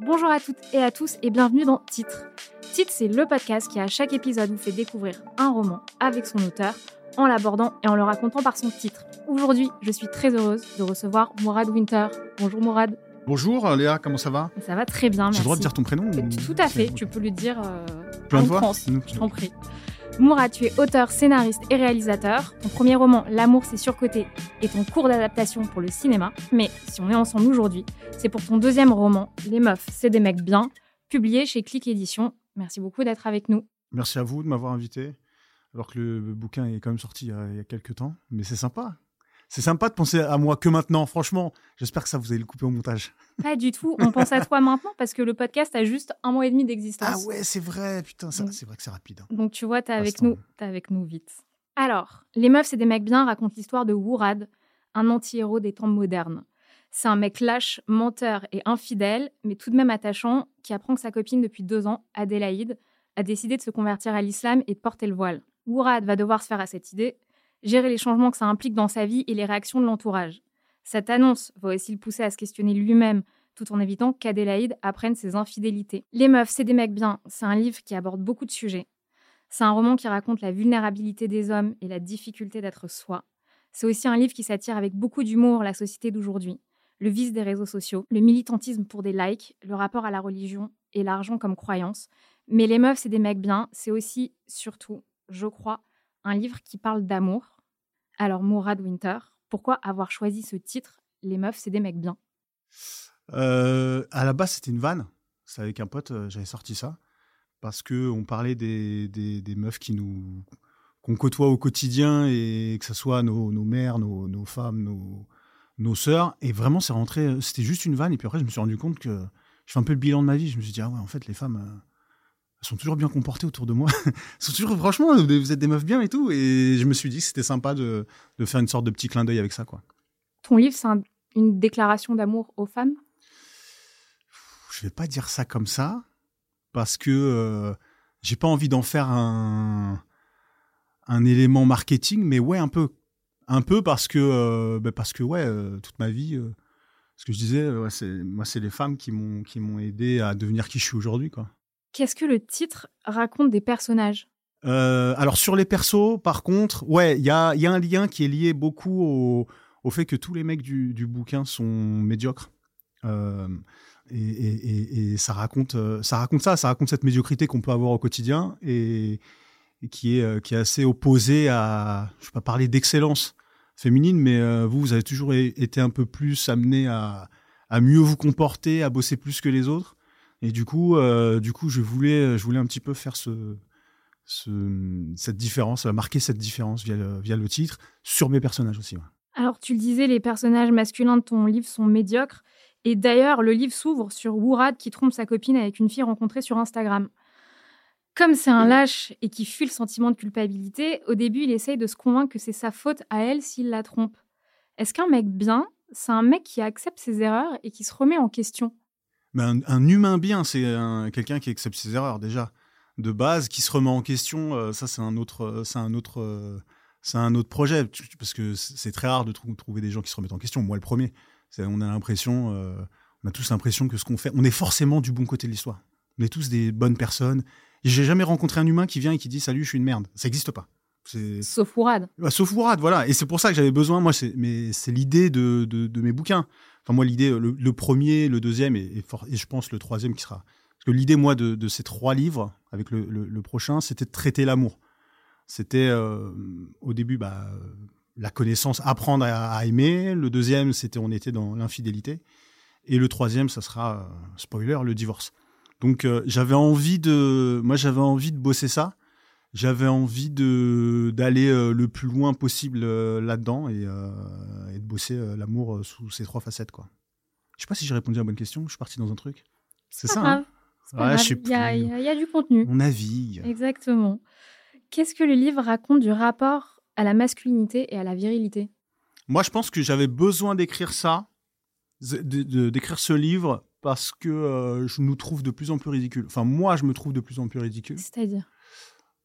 Bonjour à toutes et à tous et bienvenue dans Titre. Titre, c'est le podcast qui à chaque épisode vous fait découvrir un roman avec son auteur en l'abordant et en le racontant par son titre. Aujourd'hui, je suis très heureuse de recevoir Mourad Winter. Bonjour Mourad. Bonjour Léa, comment ça va? Ça va très bien, J'ai le droit de dire ton prénom ou- Tout à fait, tu peux le dire euh, Plein de en fois France, je t'en prie. Mourad, tu es auteur, scénariste et réalisateur. Ton premier roman, L'amour c'est surcoté, est en cours d'adaptation pour le cinéma. Mais si on est ensemble aujourd'hui, c'est pour ton deuxième roman, Les meufs, c'est des mecs bien, publié chez Click Édition. Merci beaucoup d'être avec nous. Merci à vous de m'avoir invité, alors que le bouquin est quand même sorti il y a quelques temps. Mais c'est sympa. C'est sympa de penser à moi que maintenant, franchement. J'espère que ça, vous allez le couper au montage. Pas du tout, on pense à toi maintenant parce que le podcast a juste un mois et demi Ah d'existence. ouais, c'est vrai, putain, ça- c'est vrai que c'est rapide. hein. Donc tu vois, t'es avec Instant. nous, t'es avec nous vite. Alors, Les meufs, c'est des mecs bien raconte l'histoire de Wourad, un anti-héros des temps modernes. C'est un mec lâche, menteur et infidèle, mais tout de même attachant, qui apprend que sa copine depuis deux ans, Adélaïde, a décidé de se convertir à l'islam et de porter le voile. Wourad va devoir se faire à cette idée, gérer les changements que ça implique dans sa vie et les réactions de l'entourage. Cette annonce va aussi le pousser à se questionner lui-même, tout en évitant qu'Adélaïde apprenne ses infidélités. Les meufs, c'est des mecs bien, c'est un livre qui aborde beaucoup de sujets. C'est un roman qui raconte la vulnérabilité des hommes et la difficulté d'être soi. C'est aussi un livre qui s'attire avec beaucoup d'humour la société d'aujourd'hui. Le vice des réseaux sociaux, le militantisme pour des likes, le rapport à la religion et l'argent comme croyance. Mais Les meufs, c'est des mecs bien, c'est aussi, surtout, je crois, un livre qui parle d'amour. Alors, Mourad Winter, pourquoi avoir choisi ce titre Les meufs, c'est des mecs bien? Euh, à la base, c'était une vanne. C'est avec un pote, euh, j'avais sorti ça. Parce que on parlait des, des, meufs qui nous qu'on côtoie au quotidien et que ce soit nos, nos mères, nos, nos femmes, nos, nos sœurs. Et vraiment, c'est rentré, euh, c'était juste une vanne. Et puis après, je me suis rendu compte que je fais un peu le bilan de ma vie. Je me suis dit, ah ouais, en fait, les femmes, sont toujours bien comportées autour de moi. sont toujours, franchement, vous êtes des meufs bien et tout. Et je me suis dit que c'était sympa de, de faire une sorte de petit clin d'œil avec ça, quoi. Ton livre, c'est un- une déclaration d'amour aux femmes? Je vais pas dire ça comme ça parce que euh, j'ai pas envie d'en faire un un élément marketing mais ouais un peu un peu parce que euh, bah, parce que ouais euh, toute ma vie ce que je disais ouais, c'est moi c'est les femmes qui m'ont qui m'ont aidé à devenir qui je suis aujourd'hui quoi Qu'est-ce que le titre raconte des personnages? Euh, alors sur les persos, par contre, ouais, il y a, un lien qui est lié beaucoup au, fait que tous les mecs du, bouquin sont médiocres. Euh, et, ça raconte, euh, ça raconte ça, raconte cette médiocrité qu'on peut avoir au quotidien et, qui est, assez opposée à, je vais pas parler d'excellence féminine, mais vous, vous avez toujours été un peu plus amené à mieux vous comporter, à bosser plus que les autres. Et du coup, euh, du coup, je voulais, je voulais un petit peu faire ce, ce- cette différence, marquer cette différence via le, via le titre, sur mes personnages aussi. ouais. Alors, tu le disais, les personnages masculins de ton livre sont médiocres. Et d'ailleurs, le livre s'ouvre sur Wourad qui trompe sa copine avec une fille rencontrée sur Instagram. Comme c'est un lâche et qui fuit le sentiment de culpabilité, au début, il essaye de se convaincre que c'est sa faute à elle s'il la trompe. Est-ce qu'un mec bien, c'est un mec qui accepte ses erreurs et qui se remet en question? Mais un, un humain bien, c'est un- quelqu'un qui accepte ses erreurs déjà de base, qui se remet en question. euh, ça, c'est un autre, euh, c'est un autre, euh, c'est un autre projet parce que c'est très rare de trou- trouver des gens qui se remettent en question. Moi, le premier. On a l'impression, euh, on a tous l'impression que ce qu'on fait, on est forcément du bon côté de l'histoire. On est tous des bonnes personnes. J'ai jamais rencontré un humain qui vient et qui dit salut, je suis une merde. Ça n'existe pas. Sauf Wourad. Bah, sauf Mourad, voilà. Et c'est pour ça que j'avais besoin, moi, c'est, mais c'est l'idée de, de, de mes bouquins. Enfin, moi, l'idée, le, le premier, le deuxième et, je pense le troisième qui sera. Parce que l'idée, moi, de, ces trois livres, avec le, prochain, c'était de traiter l'amour. C'était, euh, au début, bah, euh, la connaissance, apprendre à, aimer. Le deuxième, c'était, on était dans l'infidélité. Et le troisième, ça sera, euh, spoiler, le divorce. Donc, euh, j'avais envie de, moi, j'avais envie de bosser ça j'avais envie de d'aller euh, le plus loin possible euh, là-dedans et, euh, et de bosser l'amour sous ces trois facettes quoi. Je sais pas si j'ai répondu à la bonne question. Je suis parti dans un truc. C'est ça. grave, hein Ouais, Il y, a- plus. il y a- il y a du contenu. On navigue. Exactement. Qu'est-ce que le livre raconte du rapport à la masculinité et à la virilité? Moi, je pense que j'avais besoin d'écrire ça, d'écrire ce livre, parce que euh, je nous trouve de plus en plus ridicules. Enfin, moi, je me trouve de plus en plus ridicule C'est-à-dire?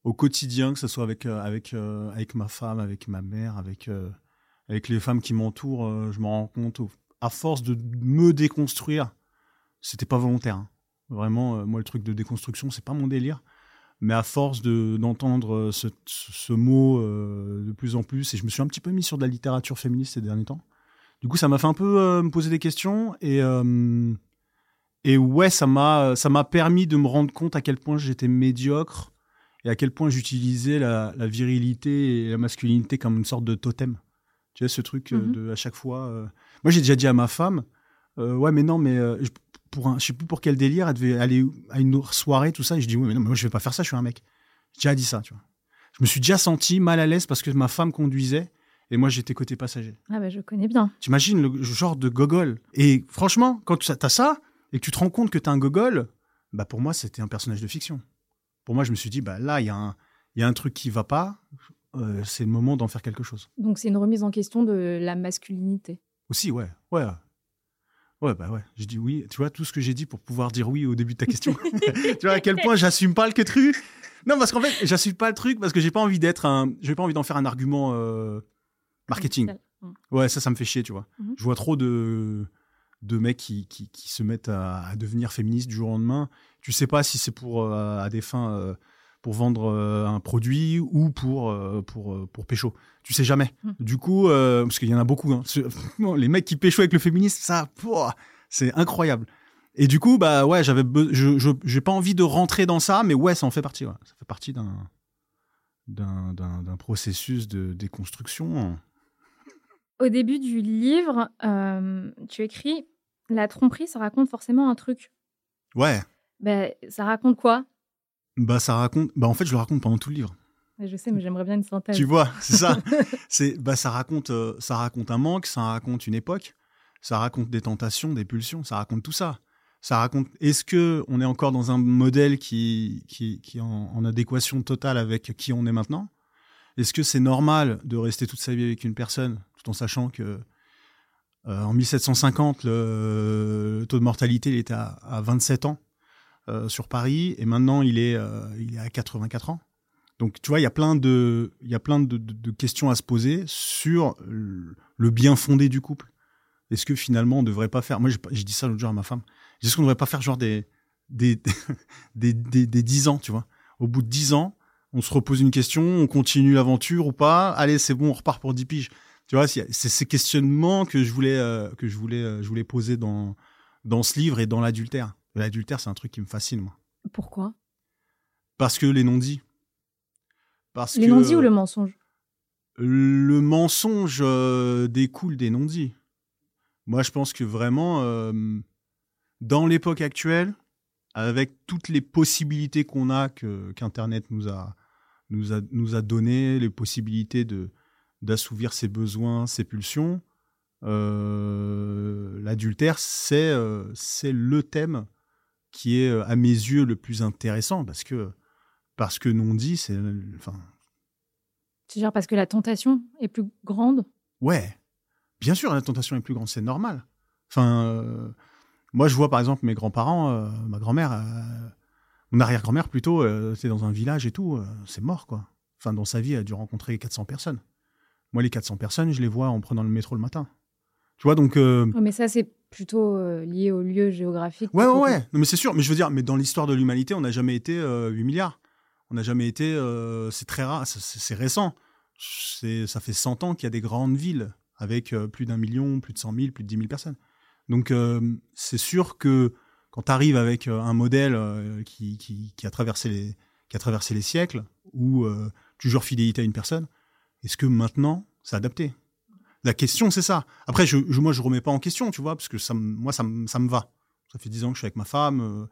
Au quotidien, que ce soit avec, euh, avec, euh, avec ma femme, avec ma mère, avec, euh, avec les femmes qui m'entourent. je me rends compte, à force de me déconstruire, c'était pas volontaire. hein. Vraiment, moi, le truc de déconstruction, c'est pas mon délire. Mais à force de- d'entendre ce, ce- mot de plus en plus, et je me suis un petit peu mis sur de la littérature féministe ces derniers temps. Du coup, ça m'a fait un peu me poser des questions et et ouais, ça m'a ça m'a permis de me rendre compte à quel point j'étais médiocre et à quel point j'utilisais la, la virilité et la masculinité comme une sorte de totem. Tu vois ce truc euh, Mhm. de à chaque fois. euh, Moi, j'ai déjà dit à ma femme, euh, ouais, mais non, mais euh, je, pour un, je sais plus pour quel délire, elle devait aller à une soirée, tout ça, et je dis oui, mais non, mais moi je vais pas faire ça, je suis un mec. J'ai déjà dit ça, tu vois. Je me suis déjà senti mal à l'aise parce que ma femme conduisait et moi j'étais côté passager. Ah bah je connais bien. T'imagines le genre de gogol. Et franchement, quand tu as ça et que tu te rends compte que t'es un gogol, bah pour moi, c'était un personnage de fiction. Pour moi, je me suis dit, bah là, il y, a un- il y a un truc qui va pas. euh, c'est le moment d'en faire quelque chose. Donc c'est une remise en question de la masculinité. Aussi, ouais. Ouais. Ouais, bah ouais. J'ai dit oui. Tu vois, tout ce que j'ai dit pour pouvoir dire oui au début de ta question. tu vois à quel point j'assume pas le que truc. Non, parce qu'en fait, j'assume pas le truc parce que j'ai pas envie d'être un. J'ai pas envie d'en faire un argument euh, marketing. Ouais, ça, ça me fait chier, tu vois. Mhm. Je vois trop de, de mecs qui, qui, qui se mettent à, à devenir féministes du jour au lendemain. Tu sais pas si c'est pour euh, à des fins euh, pour vendre euh, un produit ou pour pour pour pécho. Tu sais jamais. Mhm. Du coup, parce qu'il y en a beaucoup. Hein, les mecs qui pécho avec le féminisme, ça, c'est incroyable. Et du coup, bah ouais, j'avais, je, j'ai pas envie de rentrer dans ça, mais ouais, ça en fait partie. ouais. Ça fait partie d'un, d'un, d'un, d'un processus de déconstruction. Au début du livre, euh, tu écris La tromperie, ça raconte forcément un truc. Ouais. Ben, ça raconte quoi? Bah ça raconte. Bah en fait, je le raconte pendant tout le livre. Je sais, mais j'aimerais bien une synthèse. Tu vois, c'est ça. c'est bah ça raconte, euh, ça raconte un manque, ça raconte une époque, ça raconte des tentations, des pulsions, ça raconte tout ça. Ça raconte. Est-ce que on est encore dans un modèle qui qui, qui est en, en adéquation totale avec qui on est maintenant? Est-ce que c'est normal de rester toute sa vie avec une personne tout en sachant que euh, en 1750 le, le taux de mortalité il était à, à 27 ans? Sur Paris et maintenant il est euh, il est à 84 ans. Donc, tu vois, il y a plein de, il y a plein de, questions à se poser sur le bien fondé du couple. Est-ce que finalement on devrait pas faire, moi j'ai dit ça l'autre jour à ma femme, est-ce qu'on devrait pas faire genre des, des, des, des, des 10 ans, tu vois? Au bout de 10 ans, on se repose une question, on continue l'aventure ou pas, allez, c'est bon, on repart pour 10 piges. Tu vois, c'est ces questionnements que je voulais, euh, que je voulais, euh, je voulais poser dans, dans ce livre et dans l'adultère. L'adultère, c'est un truc qui me fascine, moi. Pourquoi? Parce que les non-dits. Parce Les non-dits ou le mensonge? Le mensonge euh, découle des non-dits. Moi, je pense que vraiment, euh, dans l'époque actuelle, avec toutes les possibilités qu'on a, que qu'Internet nous a, nous a, nous a donné, les possibilités de d'assouvir ses besoins, ses pulsions, euh, l'adultère, c'est c'est le thème qui est, euh, à mes yeux, le plus intéressant, parce que, parce que non-dit, c'est... Enfin, Tu veux dire parce que la tentation est plus grande? Ouais, bien sûr, la tentation est plus grande, c'est normal. Enfin, euh, moi, je vois par exemple mes grands-parents, euh, ma grand-mère, euh, mon arrière-grand-mère plutôt, euh, c'est dans un village et tout, euh, c'est mort quoi. Enfin, dans sa vie, elle a dû rencontrer 400 personnes. Moi, les 400 personnes, je les vois en prenant le métro le matin. Tu vois, donc. euh, Mais ça, c'est plutôt euh, lié au lieu géographique. Ouais, ouais, ouais. Non, mais c'est sûr. Mais je veux dire, mais dans l'histoire de l'humanité, on n'a jamais été euh, 8 milliards. On n'a jamais été. euh, c'est très rare. C'est- récent. C'est- Ça fait 100 ans qu'il y a des grandes villes avec euh, plus d'un million, plus de 100 000, plus de 10 000 personnes. Donc, euh, c'est sûr que quand tu arrives avec euh, un modèle euh, qui, qui, qui a traversé les, qui a traversé les siècles, où euh, tu jures fidélité à une personne, est-ce que maintenant, c'est adapté? La question, c'est ça. Après, je, je, moi, je remets pas en question, tu vois, parce que ça, moi, ça, me- ça me va. Ça fait dix ans que je suis avec ma femme. euh,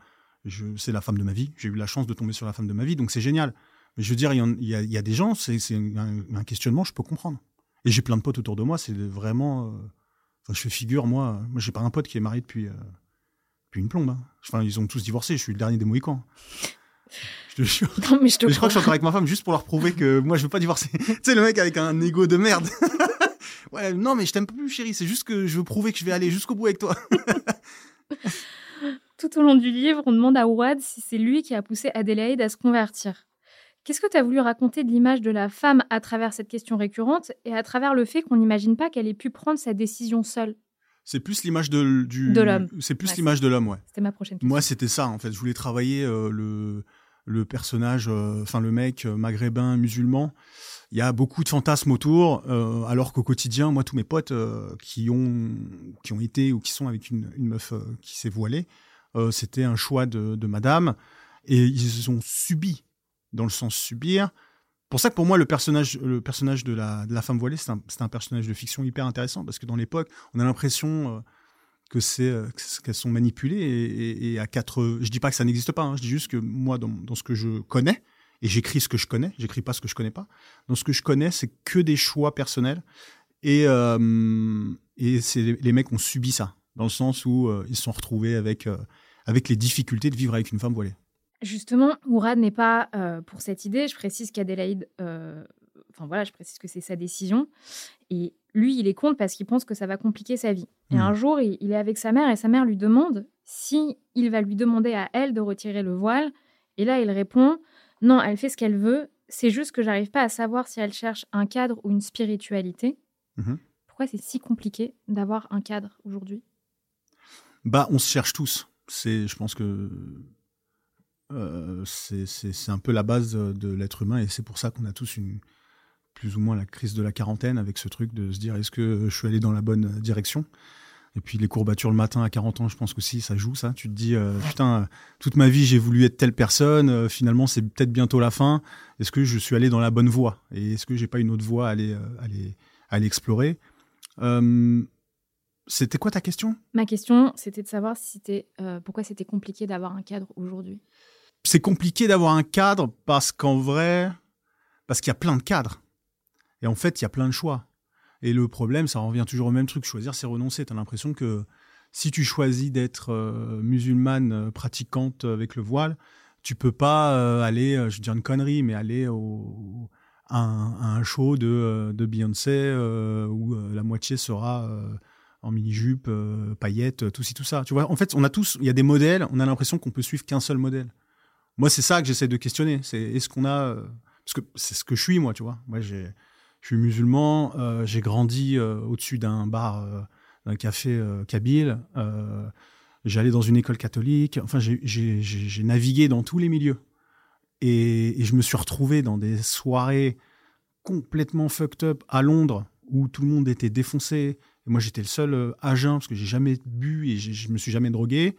c'est la femme de ma vie. J'ai eu la chance de tomber sur la femme de ma vie, donc c'est génial. Mais je veux dire, il y, y a, il y a des gens, c'est un, un questionnement, je peux comprendre. Et j'ai plein de potes autour de moi, c'est vraiment. euh, Enfin, je fais figure, moi, moi j'ai pas un pote qui est marié depuis, depuis une plombe. hein. Enfin, ils ont tous divorcé, je suis le dernier des Mohicans. Je te jure. Non, mais je te Mais je crois que je suis encore avec ma femme juste pour leur prouver que moi je veux pas divorcer. tu sais, le mec avec un ego de merde. ouais, non, mais je t'aime plus, chérie. C'est juste que je veux prouver que je vais aller jusqu'au bout avec toi. Tout au long du livre, on demande à Ouad si c'est lui qui a poussé Adélaïde à se convertir. Qu'est-ce que tu as voulu raconter de l'image de la femme à travers cette question récurrente et à travers le fait qu'on n'imagine pas qu'elle ait pu prendre sa décision seule? C'est plus l'image de, du. De l'homme. C'est plus Ouais, l'image de l'homme, ouais. C'était ma prochaine question. Moi, c'était ça, en fait. Je voulais travailler euh, le, le personnage, euh, enfin, le mec euh, maghrébin, musulman. Il y a beaucoup de fantasmes autour, euh, alors qu'au quotidien, moi, tous mes potes euh, qui, ont, qui ont été ou qui sont avec une, une meuf euh, qui s'est voilée, c'était un choix de, madame. Et ils ont subi, dans le sens subir. Pour ça que pour moi, le personnage, le personnage de, la, de la femme voilée, c'est un, un personnage de fiction hyper intéressant, parce que dans l'époque, on a l'impression... que c'est que c'est- qu'elles sont manipulées et, et- à quatre je dis pas que ça n'existe pas hein, je dis juste que moi dans ce que je connais et j'écris ce que je connais j'écris pas ce que je connais pas dans ce que je connais c'est que des choix personnels et euh, et c'est les, mecs ont subi ça dans le sens où euh, ils se sont retrouvés avec euh, avec les difficultés de vivre avec une femme voilée Justement, Ourad n'est pas pour cette idée. Je précise qu'Adélaïde, enfin voilà, je précise que c'est sa décision. Et lui, il est contre parce qu'il pense que ça va compliquer sa vie. Et un jour, il, il est avec sa mère et sa mère lui demande si il va lui demander à elle de retirer le voile. Et là, il répond non, elle fait ce qu'elle veut. C'est juste que j'arrive pas à savoir si elle cherche un cadre ou une spiritualité. Mhm. Pourquoi c'est si compliqué d'avoir un cadre aujourd'hui? Bah, on se cherche tous. C'est, je pense que euh, c'est, un peu la base de l'être humain et c'est pour ça qu'on a tous une plus ou moins la crise de la quarantaine avec ce truc de se dire est-ce que je suis allé dans la bonne direction? Et puis les courbatures le matin à 40 ans, je pense que si ça joue ça. Tu te dis euh, putain, euh, toute ma vie j'ai voulu être telle personne, euh, finalement c'est peut-être bientôt la fin. Est-ce que je suis allé dans la bonne voie? Et est-ce que j'ai pas une autre voie à aller, euh, à aller, à aller explorer? C'était quoi ta question? Ma question, c'était de savoir si c'était pourquoi c'était compliqué d'avoir un cadre aujourd'hui. c'est compliqué d'avoir un cadre parce qu'en vrai, parce qu'il y a plein de cadres. Et en fait, il y a plein de choix. Et le problème, ça revient toujours au même truc. Choisir, c'est renoncer. Tu as l'impression que si tu choisis d'être euh, musulmane euh, pratiquante avec le voile, tu peux pas euh, aller, euh, je dire une connerie, mais aller au, à, un, un show de, euh, de Beyoncé euh, où euh, la moitié sera euh, en mini-jupe, euh, paillettes, tout ci, tout ça. Tu vois, en fait, on a tous, il y a des modèles, on a l'impression qu'on peut suivre qu'un seul modèle. Moi, c'est ça que j'essaie de questionner. C'est est-ce qu'on a. euh, Parce que c'est ce que je suis, moi, tu vois. Moi, j'ai, je suis musulman, euh, j'ai grandi euh, au-dessus d'un bar, euh, d'un café kabyle. J'allais dans une école catholique. Enfin, j'ai- navigué dans tous les milieux. Et, je me suis retrouvé dans des soirées complètement fucked up à Londres où tout le monde était défoncé. Et moi, j'étais le seul à jeun parce que j'ai jamais bu et je me suis jamais drogué.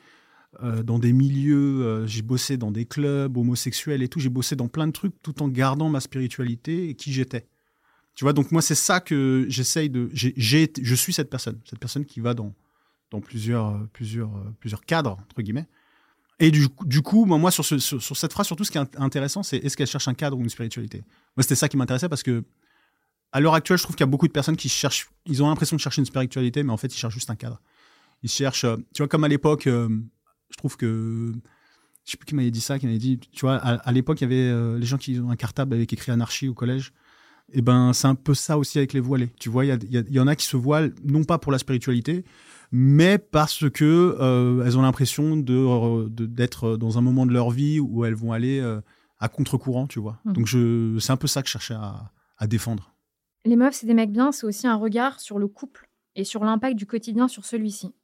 Dans des milieux, j'ai bossé dans des clubs homosexuels et tout. J'ai bossé dans plein de trucs tout en gardant ma spiritualité et qui j'étais. Tu vois, donc moi, c'est ça que j'essaye de. été- je suis cette personne, cette personne qui va dans, dans plusieurs, euh, plusieurs, euh, plusieurs cadres, entre guillemets. Et du, coup- moi, sur, ce- sur, cette phrase, surtout, ce qui est int- intéressant, c'est est-ce qu'elle cherche un cadre ou une spiritualité? Moi, c'était ça qui m'intéressait parce que, à l'heure actuelle, je trouve qu'il y a beaucoup de personnes qui cherchent. Ils ont l'impression de chercher une spiritualité, mais en fait, ils cherchent juste un cadre. Ils cherchent. euh, Tu vois, comme à l'époque, je trouve que. Je sais plus qui m'avait dit ça, qui m'avait dit. Tu vois, à, l'époque, il y avait les gens qui ont un cartable avec écrit anarchie au collège. Et ben, c'est un peu ça aussi avec les voilés. Tu vois, il y, en a qui se voilent, non pas pour la spiritualité, mais parce que euh, elles ont l'impression de de- d'être dans un moment de leur vie où elles vont aller euh, à contre-courant, tu vois. Mhm. Donc je, c'est un peu ça que je cherchais à, à défendre. Les meufs, c'est des mecs bien, c'est aussi un regard sur le couple et sur l'impact du quotidien sur celui-ci.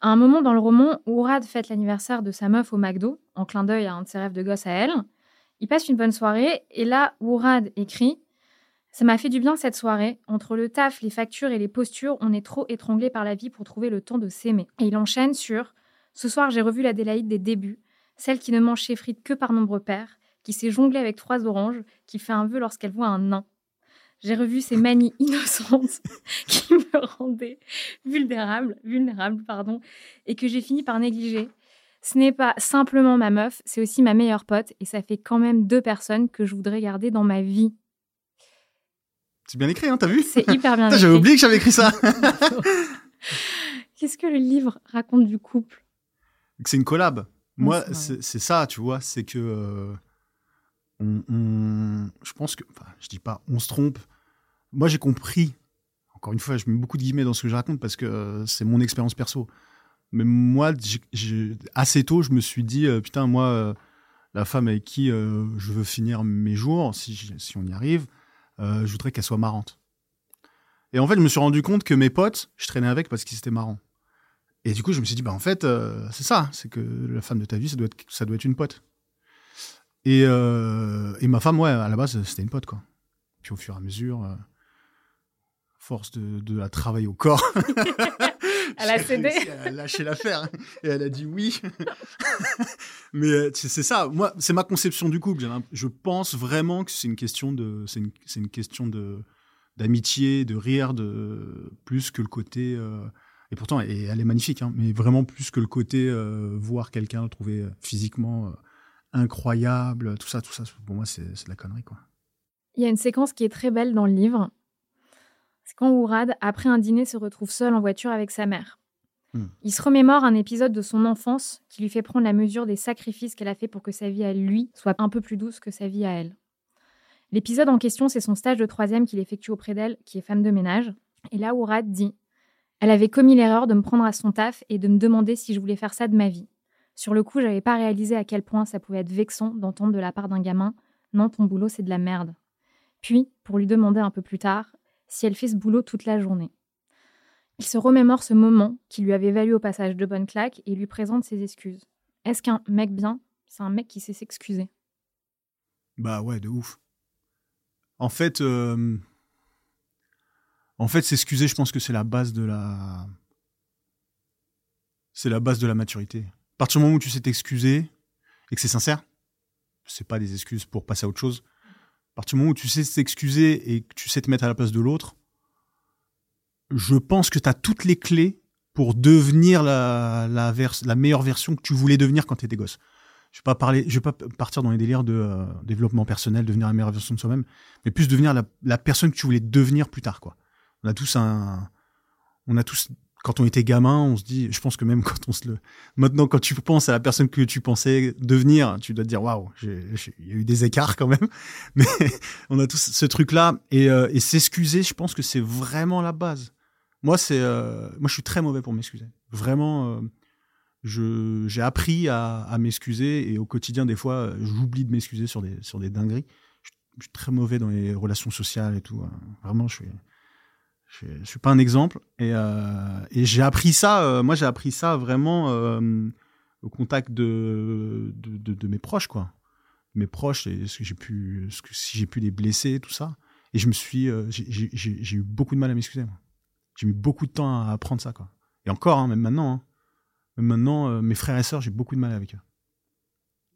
À un moment dans le roman, où Ourad fête l'anniversaire de sa meuf au McDo, en clin d'œil à un de ses rêves de gosse à elle. Il passe une bonne soirée et là, Ourad écrit Ça m'a fait du bien cette soirée. Entre le taf, les factures et les postures, on est trop étranglé par la vie pour trouver le temps de s'aimer. Et il enchaîne sur Ce soir, j'ai revu l'Adélaïde des débuts, celle qui ne mange ses frites que par nombre pair, qui sait jongler avec trois oranges, qui fait un vœu lorsqu'elle voit un nain. J'ai revu ces manies innocentes qui me rendaient vulnérable, vulnérable pardon, et que j'ai fini par négliger. Ce n'est pas simplement ma meuf, c'est aussi ma meilleure pote, et ça fait quand même deux personnes que je voudrais garder dans ma vie. C'est bien écrit, hein, t'as vu? C'est hyper bien Putain, J'avais écrit. oublié que j'avais écrit ça. Qu'est-ce que le livre raconte du couple? C'est une collab. Moi, c'est ça, tu vois, c'est que euh, on, on- je pense que, enfin, je dis pas, on se trompe. Moi, j'ai compris. Encore une fois, je mets beaucoup de guillemets dans ce que je raconte parce que euh, c'est mon expérience perso. Mais moi, assez tôt, je me suis dit, euh, putain, moi, la femme avec qui je veux finir mes jours, si on y arrive, euh, je voudrais qu'elle soit marrante. Et en fait, je me suis rendu compte que mes potes, je traînais avec parce qu'ils étaient marrants. Et du coup, je me suis dit, bah, en fait, euh, c'est ça, c'est que la femme de ta vie, ça doit être, ça doit être une pote. Et, euh, ma femme, ouais, à la base, c'était une pote, quoi. Puis au fur et à mesure, force de, de la travailler au corps. Elle a cédé. réussi à lâcher l'affaire. hein. Et elle a dit oui. Mais euh, c'est ça. Moi, c'est ma conception du couple. Je pense vraiment que c'est une question de, c'est une, c'est une question de d'amitié, de rire, de plus que le côté. euh, et pourtant, et elle est magnifique, hein, mais vraiment plus que le côté euh, voir quelqu'un le trouver physiquement euh, incroyable, tout ça, tout ça. Pour moi, c'est c'est de la connerie, quoi. Il y a une séquence qui est très belle dans le livre. C'est quand Ourad, après un dîner, se retrouve seul en voiture avec sa mère. Hmm. Il se remémore un épisode de son enfance qui lui fait prendre la mesure des sacrifices qu'elle a fait pour que sa vie à lui soit un peu plus douce que sa vie à elle. L'épisode en question, c'est son stage de troisième qu'il effectue auprès d'elle, qui est femme de ménage. Et là, Ourad dit Elle avait commis l'erreur de me prendre à son taf et de me demander si je voulais faire ça de ma vie. Sur le coup, j'avais pas réalisé à quel point ça pouvait être vexant d'entendre de la part d'un gamin Non, ton boulot, c'est de la merde. Puis, pour lui demander un peu plus tard si elle fait ce boulot toute la journée. Il se remémore ce moment qui lui avait valu au passage de bonnes claques et lui présente ses excuses. Est-ce qu'un mec bien, c'est un mec qui sait s'excuser? Bah ouais, de ouf. En fait, euh, en fait, s'excuser, je pense que c'est la base de la, c'est la base de la maturité. À partir du moment où tu sais t'excuser et que c'est sincère, c'est pas des excuses pour passer à autre chose. Partir du moment où tu sais t'excuser et que tu sais te mettre à la place de l'autre, je pense que tu as toutes les clés pour devenir la, meilleure version que tu voulais devenir quand tu étais gosse. Je vais pas parler, je vais pas partir dans les délires de euh, développement personnel, devenir la meilleure version de soi-même, mais plus devenir la, la personne que tu voulais devenir plus tard, quoi. On a tous un, on a tous, quand on était gamin, on se dit, je pense que même quand on se le, maintenant quand tu penses à la personne que tu pensais devenir, tu dois te dire, waouh, il y a eu des écarts quand même, mais on a tous ce truc-là et, euh, et s'excuser, je pense que c'est vraiment la base. Moi, c'est, euh, moi, je suis très mauvais pour m'excuser. Vraiment, euh, j'ai appris à, m'excuser et au quotidien, des fois, j'oublie de m'excuser sur des, sur des dingueries. Je, je suis très mauvais dans les relations sociales et tout. hein. Vraiment, je suis, je, je suis pas un exemple. Et, euh, j'ai appris ça. euh, moi, j'ai appris ça vraiment euh, au contact de, mes proches, quoi. Mes proches, ce que j'ai pu, si j'ai pu les blesser, tout ça. Et je me suis, j'ai- eu beaucoup de mal à m'excuser. J'ai mis beaucoup de temps à apprendre ça, quoi. Et encore, hein, même maintenant. hein. Même maintenant, mes frères et sœurs, j'ai beaucoup de mal avec eux.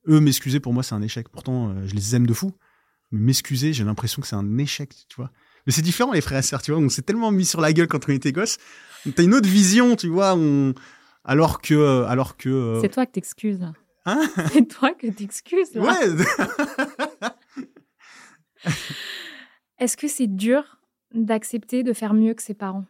Eux, m'excuser, pour moi, c'est un échec. Pourtant, je les aime de fou. Mais m'excuser, j'ai l'impression que c'est un échec, tu vois. Mais c'est différent, les frères et sœurs, tu vois. On s'est tellement mis sur la gueule quand on était gosse. T'as une autre vision, tu vois. On... Alors que, euh, alors que. euh, C'est toi que t'excuses. là. Hein C'est toi que t'excuses. là. ouais. Est-ce que c'est dur d'accepter de faire mieux que ses parents?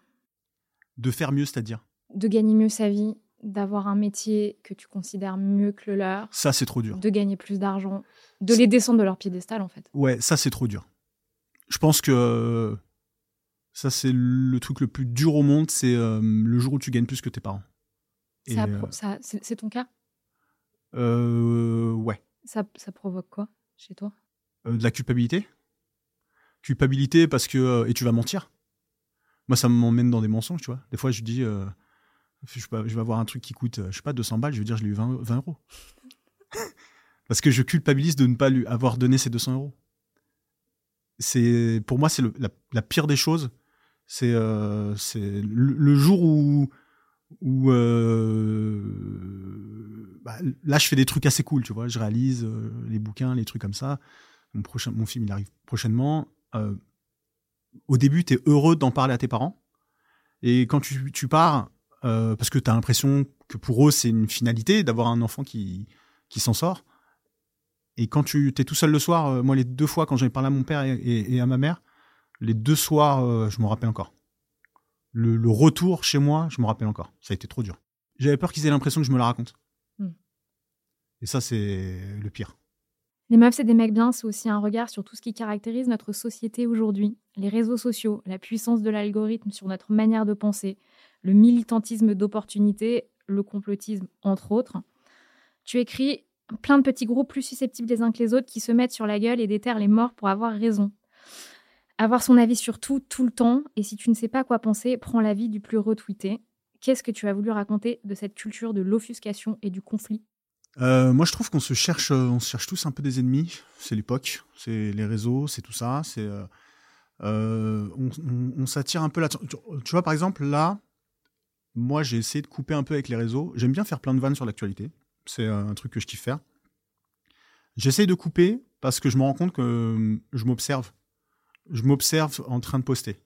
De faire mieux, c'est-à-dire? De gagner mieux sa vie, d'avoir un métier que tu considères mieux que le leur, Ça, c'est trop dur. de gagner plus d'argent, de les descendre de leur piédestal en fait. Ouais, ça c'est trop dur. Je pense que euh, ça c'est le truc le plus dur au monde, c'est euh, le jour où tu gagnes plus que tes parents. Ça, euh, ça- c'est ton cas? Euh, ouais, ça, ça provoque quoi chez toi? Euh, de la culpabilité. Culpabilité parce que et tu vas mentir. Moi ça m'emmène dans des mensonges, tu vois. Des fois je dis je, vais avoir un truc qui coûte je sais pas 200 balles, je vais dire je l'ai eu 20, 20 euros. parce que je culpabilise de ne pas lui avoir donné ces 200 euros. C'est pour moi c'est la, pire des choses. C'est euh, le, jour où euh, bah, là je fais des trucs assez cool, tu vois. Je réalise euh, les bouquins, les trucs comme ça. Mon film il arrive prochainement. Au début tu es heureux d'en parler à tes parents et quand tu, pars parce que tu as l'impression que pour eux c'est une finalité d'avoir un enfant qui qui s'en sort. Et quand tu es tout seul le soir, euh, moi les deux fois quand j'en ai parlé à mon père et, et- et à ma mère, les deux soirs, euh, je m'en rappelle encore. le, le retour chez moi, je me rappelle encore. Ça a été trop dur. J'avais peur qu'ils aient l'impression que je me la raconte. Hmm. Et ça, c'est le pire. Les meufs, c'est des mecs bien, c'est aussi un regard sur tout ce qui caractérise notre société aujourd'hui. Les réseaux sociaux, la puissance de l'algorithme sur notre manière de penser, le militantisme d'opportunité, le complotisme, entre autres. Tu écris plein de petits groupes plus susceptibles les uns que les autres qui se mettent sur la gueule et déterrent les morts pour avoir raison. Avoir son avis sur tout, tout le temps, et si tu ne sais pas quoi penser, prends l'avis du plus retweeté. Qu'est-ce que tu as voulu raconter de cette culture de l'offuscation et du conflit? Euh, moi, je trouve qu'on se cherche, euh, on cherche tous un peu des ennemis. C'est l'époque, c'est les réseaux, c'est tout ça. C'est, euh, on s'attire un peu là. Tu tu vois, par exemple, là, moi, j'ai essayé de couper un peu avec les réseaux. J'aime bien faire plein de vannes sur l'actualité. C'est un truc que je kiffe faire. J'essaye de couper parce que je me rends compte que euh, je m'observe. Je m'observe en train de poster.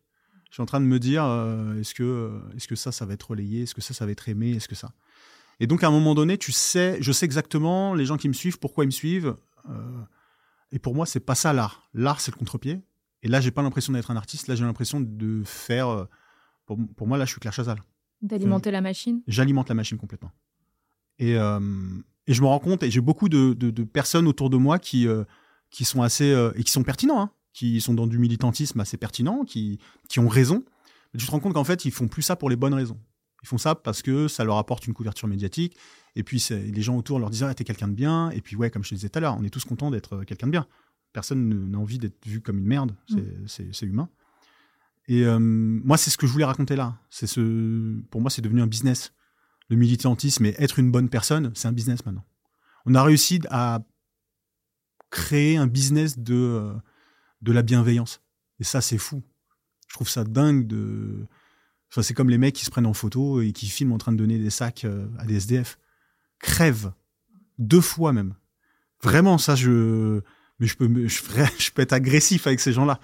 Je suis en train de me dire, euh, est-ce que, euh, est-ce que ça, ça va être relayé? Est-ce que ça, ça va être aimé? Est-ce que ça? Et donc, à un moment donné, tu sais, je sais exactement les gens qui me suivent, pourquoi ils me suivent. euh, et pour moi, c'est pas ça l'art. L'art, c'est le contre-pied. Et là, j'ai pas l'impression d'être un artiste. Là, j'ai l'impression de faire. Pour, pour moi, là, je suis Claire Chazal. D'alimenter la machine J'alimente la machine complètement. Et, euh, et je me rends compte, et j'ai beaucoup de, de- de personnes autour de moi qui, euh, qui sont assez. euh, et qui sont pertinents, hein, qui sont dans du militantisme assez pertinent, qui, qui ont raison. Mais tu te rends compte qu'en fait, ils font plus ça pour les bonnes raisons. Ils font ça parce que ça leur apporte une couverture médiatique. Et puis, les gens autour leur disent Ah, t'es quelqu'un de bien. Et puis, ouais, comme je te disais tout à l'heure, on est tous contents d'être quelqu'un de bien. Personne ne- n'a envie d'être vu comme une merde. C'est c'est- c'est humain. Et euh, moi, c'est ce que je voulais raconter là. C'est ce, pour moi, c'est devenu un business. Le militantisme et être une bonne personne, c'est un business maintenant. On a réussi à créer un business de, euh, de la bienveillance. Et ça, c'est fou. Je trouve ça dingue de. Enfin, c'est comme les mecs qui se prennent en photo et qui filment en train de donner des sacs euh, à des SDF. Crève. Deux fois même. Vraiment, ça, je. Mais je peux, je, je peux être agressif avec ces gens-là.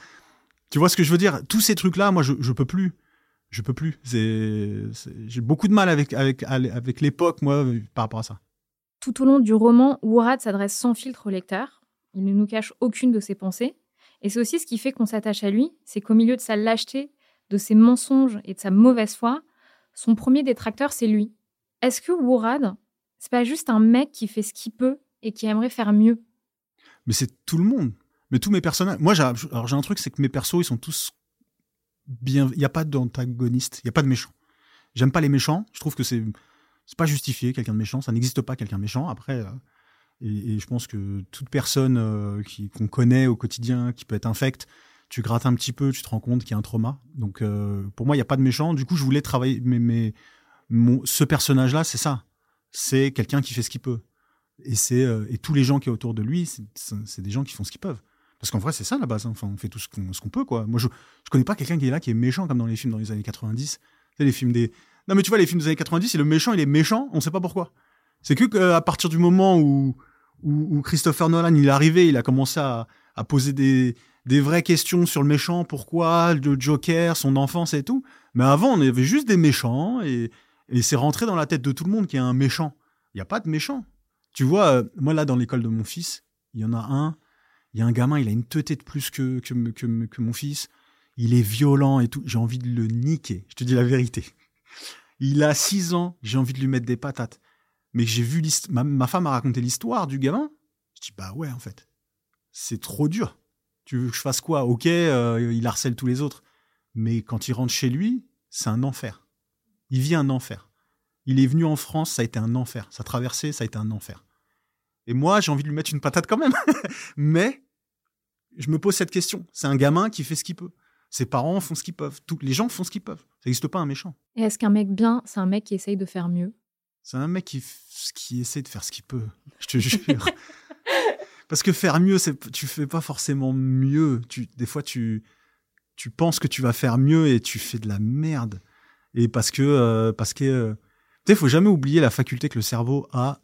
Tu vois ce que je veux dire? Tous ces trucs-là, moi, je, je peux plus. Je peux plus. J'ai beaucoup de mal avec, avec, avec l'époque, moi, par rapport à ça. Tout au long du roman, Wourad s'adresse sans filtre au lecteur. Il ne nous cache aucune de ses pensées. Et c'est aussi ce qui fait qu'on s'attache à lui, c'est qu'au milieu de sa lâcheté, de ses mensonges et de sa mauvaise foi, son premier détracteur, c'est lui. Est-ce que Wourad, c'est pas juste un mec qui fait ce qu'il peut et qui aimerait faire mieux? Mais c'est tout le monde. Mais tous mes personnages. Moi, j'ai un truc, c'est que mes persos, ils sont tous bien. Il n'y a pas d'antagoniste, il n'y a pas de méchant. J'aime pas les méchants. Je trouve que c'est c'est pas justifié quelqu'un de méchant. Ça n'existe pas quelqu'un de méchant. Après, euh, et, je pense que toute personne euh, qui qu'on connaît au quotidien, qui peut être infecte, tu grattes un petit peu, tu te rends compte qu'il y a un trauma. Donc euh, pour moi, il n'y a pas de méchant. Du coup, je voulais travailler. Mais, mais mon, ce personnage-là, c'est ça. C'est quelqu'un qui fait ce qu'il peut. Et c'est et tous les gens qui sont autour de lui, c'est des gens qui font ce qu'ils peuvent. Parce qu'en vrai, c'est ça la base. hein. Enfin, on fait tout ce qu'on peut, quoi. Moi, je je connais pas quelqu'un qui est là qui est méchant comme dans les films dans les années 90. Tu sais, les films des non mais tu vois les films des années 90, et le méchant il est méchant, on sait pas pourquoi. C'est que euh, à partir du moment où, où Christopher Nolan il est arrivé, il a commencé à, à poser des des vraies questions sur le méchant, pourquoi le Joker, son enfance et tout. Mais avant, on avait juste des méchants et et c'est rentré dans la tête de tout le monde qu'il y a un méchant. Il y a pas de méchant. Tu vois, euh, moi là dans l'école de mon fils, il y en a un, il y a un gamin, il a une teuté de plus que, que, mon fils. Il est violent et tout. J'ai envie de le niquer. Je te dis la vérité. Il a 6 ans, j'ai envie de lui mettre des patates. Mais j'ai vu ma, ma femme a raconté l'histoire du gamin. Je dis bah ouais en fait, c'est trop dur. Tu veux que je fasse quoi? Ok, euh, il harcèle tous les autres, mais quand il rentre chez lui, c'est un enfer. Il vit un enfer. Il est venu en France, ça a été un enfer. Sa traversée, ça a été un enfer. Et moi, j'ai envie de lui mettre une patate quand même. Mais je me pose cette question. C'est un gamin qui fait ce qu'il peut. Ses parents font ce qu'ils peuvent. Tous les gens font ce qu'ils peuvent. Ça n'existe pas un méchant. Et est-ce qu'un mec bien, c'est un mec qui essaye de faire mieux? C'est un mec qui, qui essaie de faire ce qu'il peut. Je te jure. Parce que faire mieux, c'est, tu fais pas forcément mieux. Tu, des fois, tu, tu penses que tu vas faire mieux et tu fais de la merde. Et parce que, euh, parce que, euh, tu sais, faut jamais oublier la faculté que le cerveau a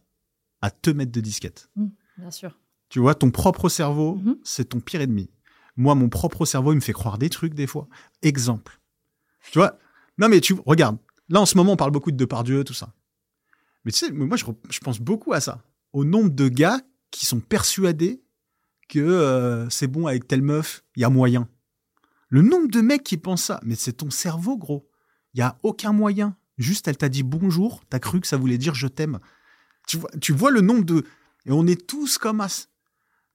à te mettre de disquette. Bien sûr. Tu vois, ton propre cerveau, Mhm. c'est ton pire ennemi. Moi, mon propre cerveau, il me fait croire des trucs des fois. Exemple. Tu vois Non, mais tu regarde. Là, en ce moment, on parle beaucoup de Depardieu, tout ça. Mais tu sais, moi, je pense beaucoup à ça. Au nombre de gars qui sont persuadés que euh, c'est bon avec telle meuf, il y a moyen. Le nombre de mecs qui pensent ça, mais c'est ton cerveau, gros. Il y a aucun moyen. Juste, elle t'a dit bonjour, t'as cru que ça voulait dire je t'aime. Tu vois, tu vois le nombre de. Et on est tous comme as.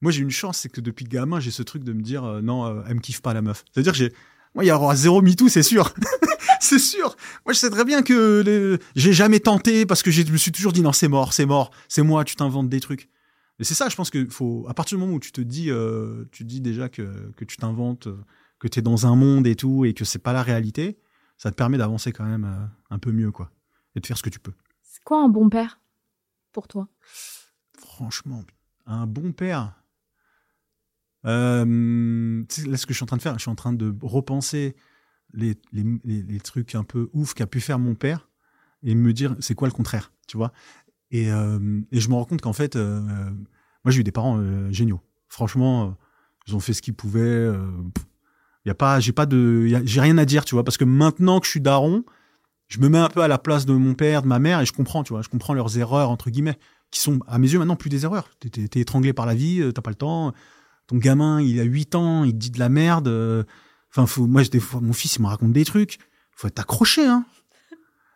Moi, j'ai une chance, c'est que depuis gamin, j'ai ce truc de me dire euh, non, euh, elle me kiffe pas la meuf. C'est-à-dire j'ai. Moi, il y aura zéro MeToo, c'est sûr. c'est sûr. Moi, je sais très bien que les- j'ai jamais tenté parce que je me suis toujours dit non, c'est mort, c'est mort, c'est moi, tu t'inventes des trucs. Et c'est ça, je pense que faut, à partir du moment où tu te dis, euh, tu dis déjà que, que tu t'inventes, euh, que tu es dans un monde et tout, et que c'est pas la réalité, ça te permet d'avancer quand même euh, un peu mieux, quoi. Et de faire ce que tu peux. C'est quoi un bon père pour toi? Franchement, un bon père? Euh, là, ce que je suis en train de faire, je suis en train de repenser les, trucs un peu ouf qu'a pu faire mon père et me dire c'est quoi le contraire, tu vois? Et, euh, je me rends compte qu'en fait, euh, moi j'ai eu des parents euh, géniaux. Franchement, ils ont fait ce qu'ils pouvaient. pff, y a pas, j'ai pas de, j'ai rien à dire, tu vois, parce que maintenant que je suis daron, je me mets un peu à la place de mon père, de ma mère, et je comprends, tu vois, je comprends leurs erreurs entre guillemets, qui sont à mes yeux maintenant plus des erreurs. T'es, t'es étranglé par la vie, t'as pas le temps. Ton gamin, il a 8 ans, il te dit de la merde. euh, Enfin, faut, moi, des fois, mon fils, il me raconte des trucs. Faut être accroché, hein.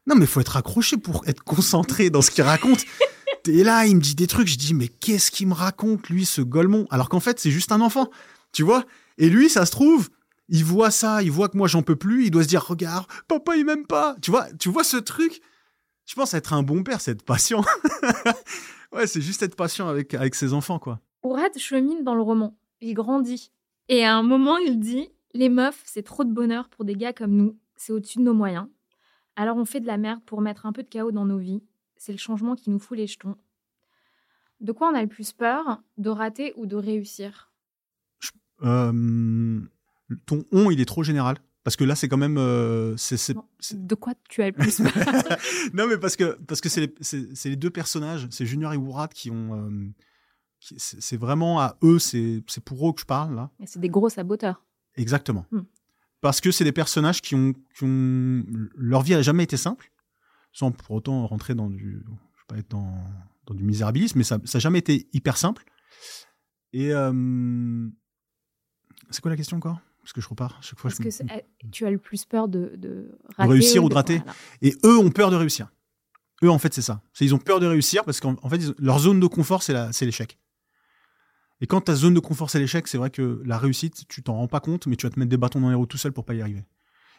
Non, mais faut être accroché pour être concentré dans ce qu'il raconte. T'es là, il me dit des trucs, je dis, mais qu'est-ce qu'il me raconte, lui, ce golemon? Alors qu'en fait, c'est juste un enfant, tu vois? Et lui, ça se trouve, il voit ça, il voit que moi, j'en peux plus, il doit se dire, regarde, papa, il m'aime pas. Tu vois, tu vois ce truc? Je pense être un bon père, c'est être patient. ouais, c'est juste être patient avec, avec ses enfants, quoi. Ourad chemine dans le roman. Il grandit. Et à un moment, il dit Les meufs, c'est trop de bonheur pour des gars comme nous. C'est au-dessus de nos moyens. Alors on fait de la merde pour mettre un peu de chaos dans nos vies. C'est le changement qui nous fout les jetons. De quoi on a le plus peur De rater ou de réussir? Euh, ton on, il est trop général. Parce que là, c'est quand même. euh, De quoi tu as le plus peur? Non, mais parce que parce que c'est les, les deux personnages, c'est Junior et Wourat qui ont. euh, c'est vraiment à eux, c'est pour eux que je parle là. C'est des gros saboteurs. Exactement. Hmm. Parce que c'est des personnages qui ont, qui ont. Leur vie n'a jamais été simple, sans pour autant rentrer dans du. Je pas être dans, dans du misérabilisme, mais ça n'a jamais été hyper simple. Et. euh, c'est quoi la question encore? Parce que je repars. Chaque fois, je que eh, tu as le plus peur de, de rater réussir ou de rater voilà. Et eux ont peur de réussir. Eux, en fait, c'est ça. Ils ont peur de réussir parce qu'en en fait, ils- leur zone de confort, c'est l'échec. Et quand ta zone de confort, c'est l'échec, c'est vrai que la réussite, tu t'en rends pas compte, mais tu vas te mettre des bâtons dans les roues tout seul pour pas y arriver.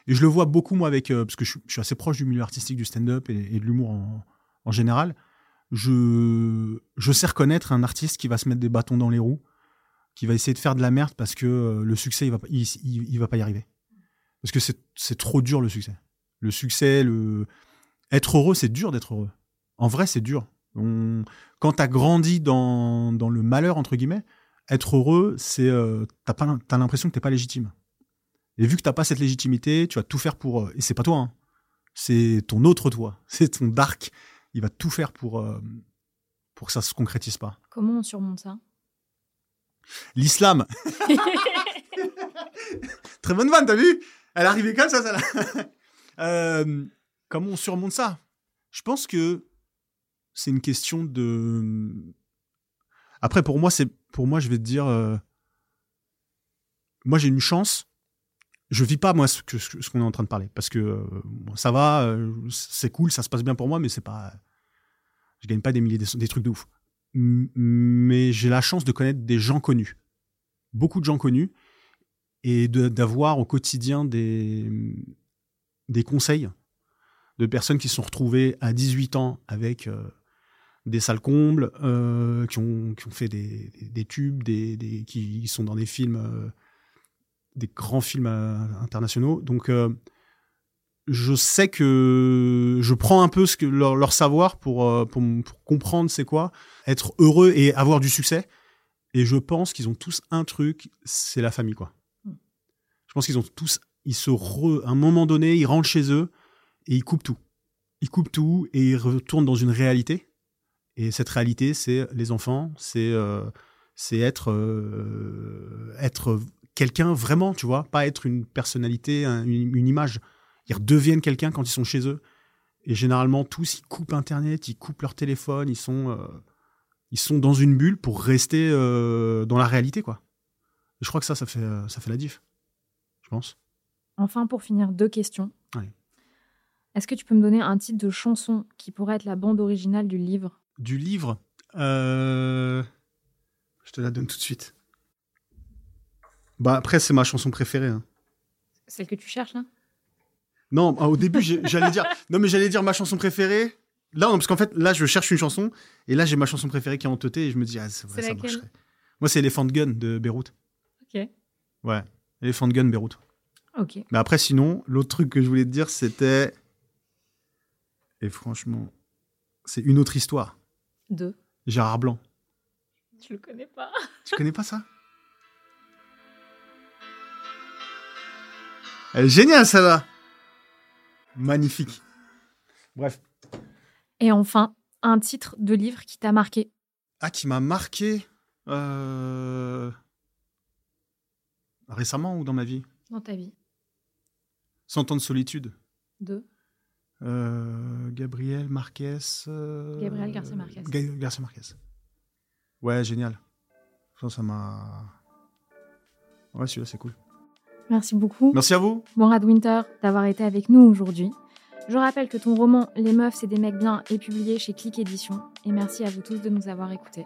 Et je le vois beaucoup, moi, avec. euh, parce que je, suis- assez proche du milieu artistique, du stand-up et, de l'humour en, général. Je, je sais reconnaître un artiste qui va se mettre des bâtons dans les roues, qui va essayer de faire de la merde parce que euh, le succès, il va, il, va pas y arriver. Parce que c'est trop dur, le succès. Le succès, le. Être heureux, c'est dur d'être heureux. En vrai, c'est dur. On... Quand tu as grandi dans, dans le malheur, entre guillemets, être heureux, c'est euh, t'as pas t'as l'impression que t'es pas légitime. Et vu que t'as pas cette légitimité, tu vas tout faire pour. euh, Et c'est pas toi, hein. c'est ton autre toi, c'est ton dark. Il va tout faire pour, euh, pour que ça se concrétise pas. Comment on surmonte ça? L'islam. Très bonne vanne, t'as vu? Elle est arrivée comme ça, ça euh, Comment on surmonte ça? Je pense que c'est une question de. Après, pour moi, c'est pour moi, je vais te dire. euh, Moi, j'ai une chance. Je vis pas moi ce qu'on est en train de parler parce que euh, ça va, euh, c'est cool, ça se passe bien pour moi, mais c'est pas. Je gagne pas des milliers, des, trucs de ouf. Mais j'ai la chance de connaître des gens connus, beaucoup de gens connus, et d'avoir au quotidien des, des conseils de personnes qui se sont retrouvées à 18 ans avec des salles combles, euh, qui, ont, qui ont fait des, des- des tubes, des, des- qui sont dans des films, euh, des grands films euh, internationaux. Donc, je sais que je prends un peu ce que, leur, leur savoir pour, pour, pour comprendre c'est quoi, être heureux et avoir du succès. Et je pense qu'ils ont tous un truc, c'est la famille, quoi. Mm. Je pense qu'ils ont tous, ils se re, à un moment donné, ils rentrent chez eux et ils coupent tout. Ils coupent tout et ils retournent dans une réalité. Et cette réalité, c'est les enfants, c'est euh, être euh, être quelqu'un vraiment, tu vois, pas être une personnalité, un- une, une image. Ils redeviennent quelqu'un quand ils sont chez eux. Et généralement, tous, ils coupent Internet, ils coupent leur téléphone, ils sont, euh, ils sont dans une bulle pour rester euh, dans la réalité, quoi. Et je crois que ça, ça fait, ça fait la diff. Je pense. Enfin, pour finir, deux questions. Est-ce que tu peux me donner un titre de chanson qui pourrait être la bande originale du livre? Du livre euh, Je te la donne tout de suite. Bah après, c'est ma chanson préférée. hein. Celle que tu cherches là? Non, ah, au début, j'allais dire. Non, mais j'allais dire ma chanson préférée. Là, non, parce qu'en fait, là, je cherche une chanson. Et là, j'ai ma chanson préférée qui est en teuté. Et je me dis, ah, c'est vrai, ça marcherait. Moi, c'est Elephant Gun de Beyrouth. Ok. Ouais. Elephant Gun, Beyrouth. Ok. Mais après, sinon, l'autre truc que je voulais te dire, c'était. Et franchement, c'est une autre histoire. Deux. Gérard Blanc. Tu le connais pas Tu connais pas ça? Elle est géniale, celle-là Magnifique. Bref. Et enfin, un titre de livre qui t'a marqué. Ah, qui m'a marqué euh, récemment ou dans ma vie? Dans ta vie. Cent ans de solitude. Deux. Euh, Gabriel Marquez. euh, Gabriel Garcia Marquez. Ga- Garcia Marquez. Ouais, génial. Ça, ça m'a. Ouais, celui-là, c'est cool. Merci beaucoup, Merci à vous. Morad Winter, d'avoir été avec nous aujourd'hui. Je rappelle que ton roman Les meufs, c'est des mecs bien est publié chez Click Édition. Et merci à vous tous de nous avoir écoutés.